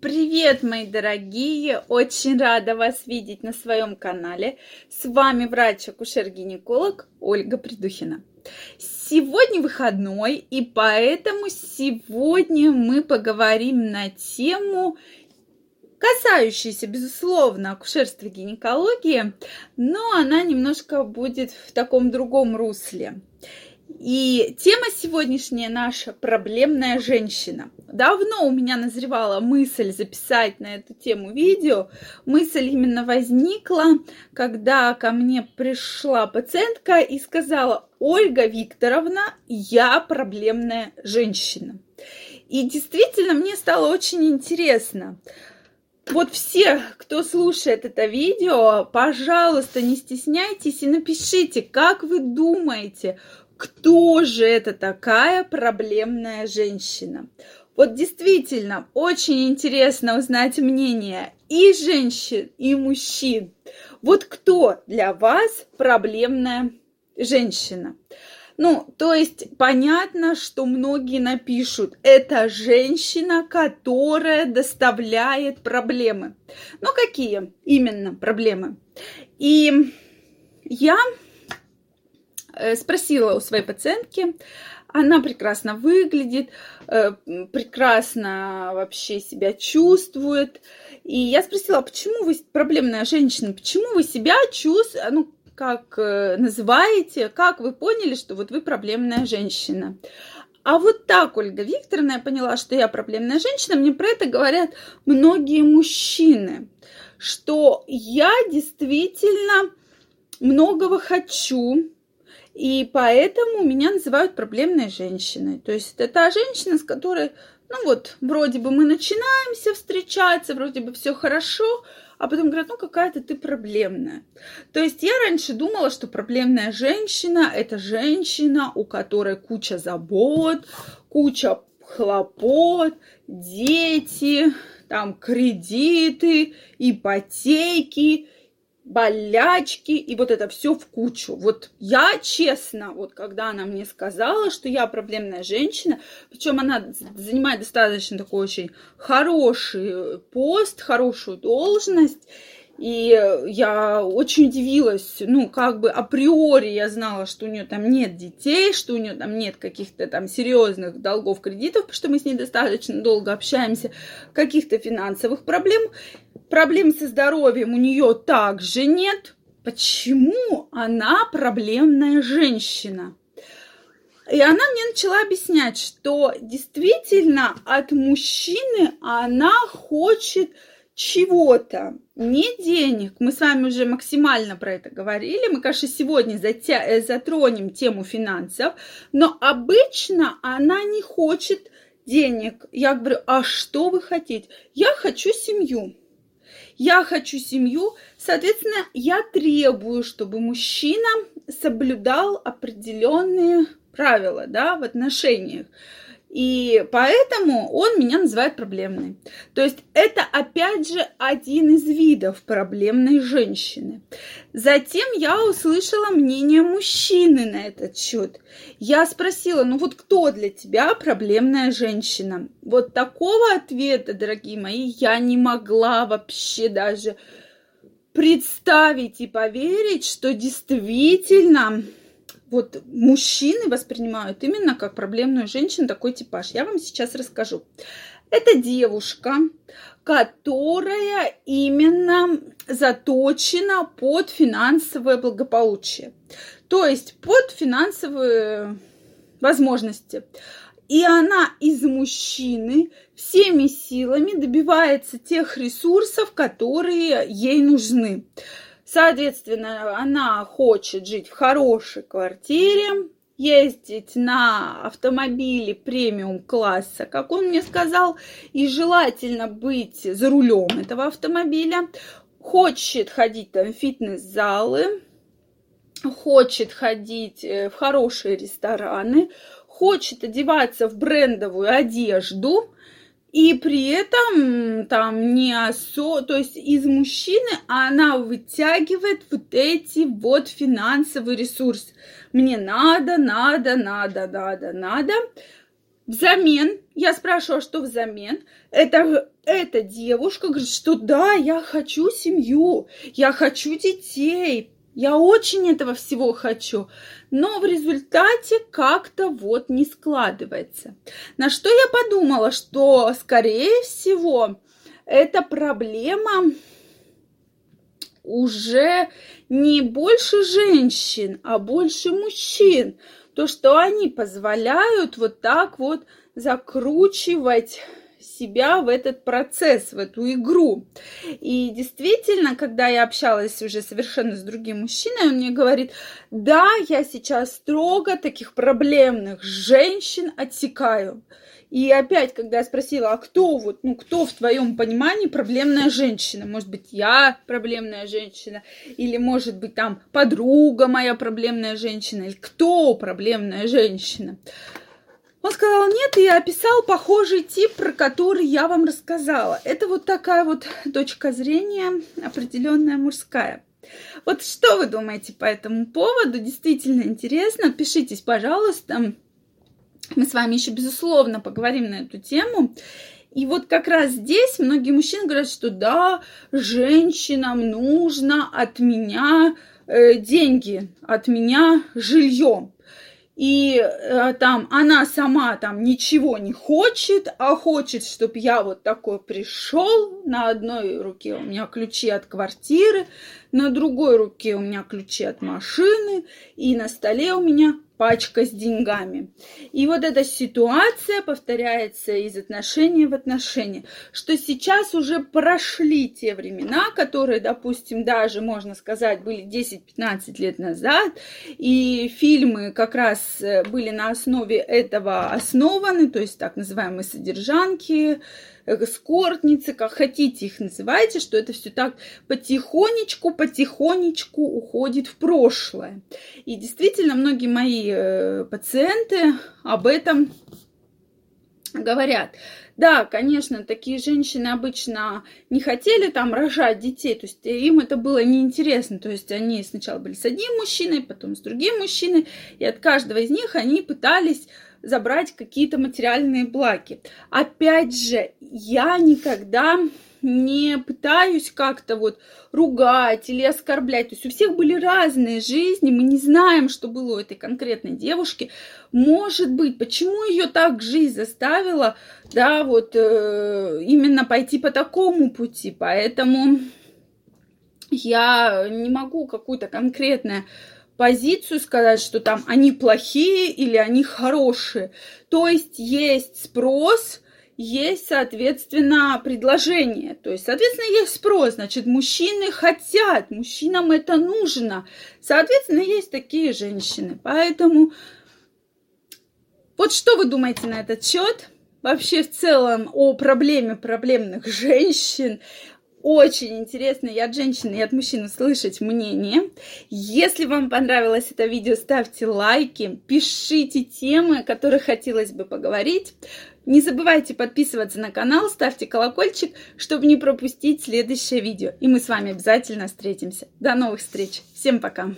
Привет, мои дорогие! Очень рада вас видеть на своем канале. С вами врач-акушер-гинеколог Ольга Придухина. Сегодня выходной, и поэтому сегодня мы поговорим на тему, касающуюся, безусловно, акушерства гинекологии, но она немножко будет в таком другом русле. И тема сегодняшняя наша – проблемная женщина. Давно у меня назревала мысль записать на эту тему видео. Мысль именно возникла, когда ко мне пришла пациентка и сказала, Ольга Викторовна, я проблемная женщина. И действительно мне стало очень интересно. Вот все, кто слушает это видео, пожалуйста, не стесняйтесь и напишите, как вы думаете, кто же это такая проблемная женщина. Вот действительно, очень интересно узнать мнение и женщин, и мужчин. Вот кто для вас проблемная женщина? Ну, то есть понятно, что многие напишут, это женщина, которая доставляет проблемы. Ну, какие именно проблемы? И я спросила у своей пациентки, она прекрасно выглядит, э, прекрасно вообще себя чувствует. И я спросила, «А почему вы проблемная женщина, почему вы себя чувствуете, ну, как э, называете, как вы поняли, что вот вы проблемная женщина. А вот так, Ольга Викторовна, я поняла, что я проблемная женщина. Мне про это говорят многие мужчины, что я действительно многого хочу, и поэтому меня называют проблемной женщиной. То есть это та женщина, с которой, ну вот, вроде бы мы начинаемся встречаться, вроде бы все хорошо, а потом говорят, ну какая-то ты проблемная. То есть я раньше думала, что проблемная женщина – это женщина, у которой куча забот, куча хлопот, дети, там кредиты, ипотеки – болячки и вот это все в кучу. Вот я честно, вот когда она мне сказала, что я проблемная женщина, причем она занимает достаточно такой очень хороший пост, хорошую должность, и я очень удивилась, ну, как бы априори я знала, что у нее там нет детей, что у нее там нет каких-то там серьезных долгов, кредитов, потому что мы с ней достаточно долго общаемся, каких-то финансовых проблем. Проблем со здоровьем у нее также нет. Почему она проблемная женщина? И она мне начала объяснять, что действительно от мужчины она хочет чего-то, не денег. Мы с вами уже максимально про это говорили. Мы, конечно, сегодня затя... Э, затронем тему финансов, но обычно она не хочет денег. Я говорю, а что вы хотите? Я хочу семью. Я хочу семью, соответственно, я требую, чтобы мужчина соблюдал определенные правила, да, в отношениях. И поэтому он меня называет проблемной. То есть это опять же один из видов проблемной женщины. Затем я услышала мнение мужчины на этот счет. Я спросила, ну вот кто для тебя проблемная женщина? Вот такого ответа, дорогие мои, я не могла вообще даже представить и поверить, что действительно вот мужчины воспринимают именно как проблемную женщину такой типаж. Я вам сейчас расскажу. Это девушка, которая именно заточена под финансовое благополучие. То есть под финансовые возможности. И она из мужчины всеми силами добивается тех ресурсов, которые ей нужны. Соответственно, она хочет жить в хорошей квартире, ездить на автомобиле премиум класса, как он мне сказал, и желательно быть за рулем этого автомобиля. Хочет ходить там в фитнес-залы, хочет ходить э, в хорошие рестораны, хочет одеваться в брендовую одежду, и при этом там не особо, то есть из мужчины она вытягивает вот эти вот финансовые ресурсы. Мне надо, надо, надо, надо, надо. Взамен, я спрашиваю, что взамен, это, эта девушка говорит, что да, я хочу семью, я хочу детей, я очень этого всего хочу, но в результате как-то вот не складывается. На что я подумала, что, скорее всего, эта проблема уже не больше женщин, а больше мужчин. То, что они позволяют вот так вот закручивать себя в этот процесс, в эту игру. И действительно, когда я общалась уже совершенно с другим мужчиной, он мне говорит, да, я сейчас строго таких проблемных женщин отсекаю. И опять, когда я спросила, а кто вот, ну, кто в твоем понимании проблемная женщина? Может быть, я проблемная женщина, или может быть там подруга моя проблемная женщина, или кто проблемная женщина? Он сказал нет, и описал похожий тип, про который я вам рассказала. Это вот такая вот точка зрения определенная мужская. Вот что вы думаете по этому поводу? Действительно интересно. Пишитесь, пожалуйста. Мы с вами еще, безусловно, поговорим на эту тему. И вот как раз здесь многие мужчины говорят, что да, женщинам нужно от меня э, деньги, от меня жилье и э, там она сама там ничего не хочет, а хочет, чтобы я вот такой пришел, на одной руке у меня ключи от квартиры, на другой руке у меня ключи от машины, и на столе у меня пачка с деньгами. И вот эта ситуация повторяется из отношения в отношения, что сейчас уже прошли те времена, которые, допустим, даже, можно сказать, были 10-15 лет назад, и фильмы как раз э, были на основе этого основаны, то есть так называемые содержанки, эскортницы, как хотите их называйте, что это все так потихонечку, потихонечку уходит в прошлое. И действительно, многие мои э, пациенты об этом говорят. Да, конечно, такие женщины обычно не хотели там рожать детей, то есть им это было неинтересно, то есть они сначала были с одним мужчиной, потом с другим мужчиной, и от каждого из них они пытались забрать какие-то материальные блаки. Опять же, я никогда не пытаюсь как-то вот ругать или оскорблять. То есть у всех были разные жизни, мы не знаем, что было у этой конкретной девушки. Может быть, почему ее так жизнь заставила, да, вот э, именно пойти по такому пути. Поэтому я не могу какую-то конкретную позицию сказать, что там они плохие или они хорошие. То есть есть спрос, есть, соответственно, предложение. То есть, соответственно, есть спрос. Значит, мужчины хотят, мужчинам это нужно. Соответственно, есть такие женщины. Поэтому вот что вы думаете на этот счет? Вообще в целом о проблеме проблемных женщин, очень интересно и от женщины, и от мужчин слышать мнение. Если вам понравилось это видео, ставьте лайки, пишите темы, о которых хотелось бы поговорить. Не забывайте подписываться на канал, ставьте колокольчик, чтобы не пропустить следующее видео. И мы с вами обязательно встретимся. До новых встреч. Всем пока.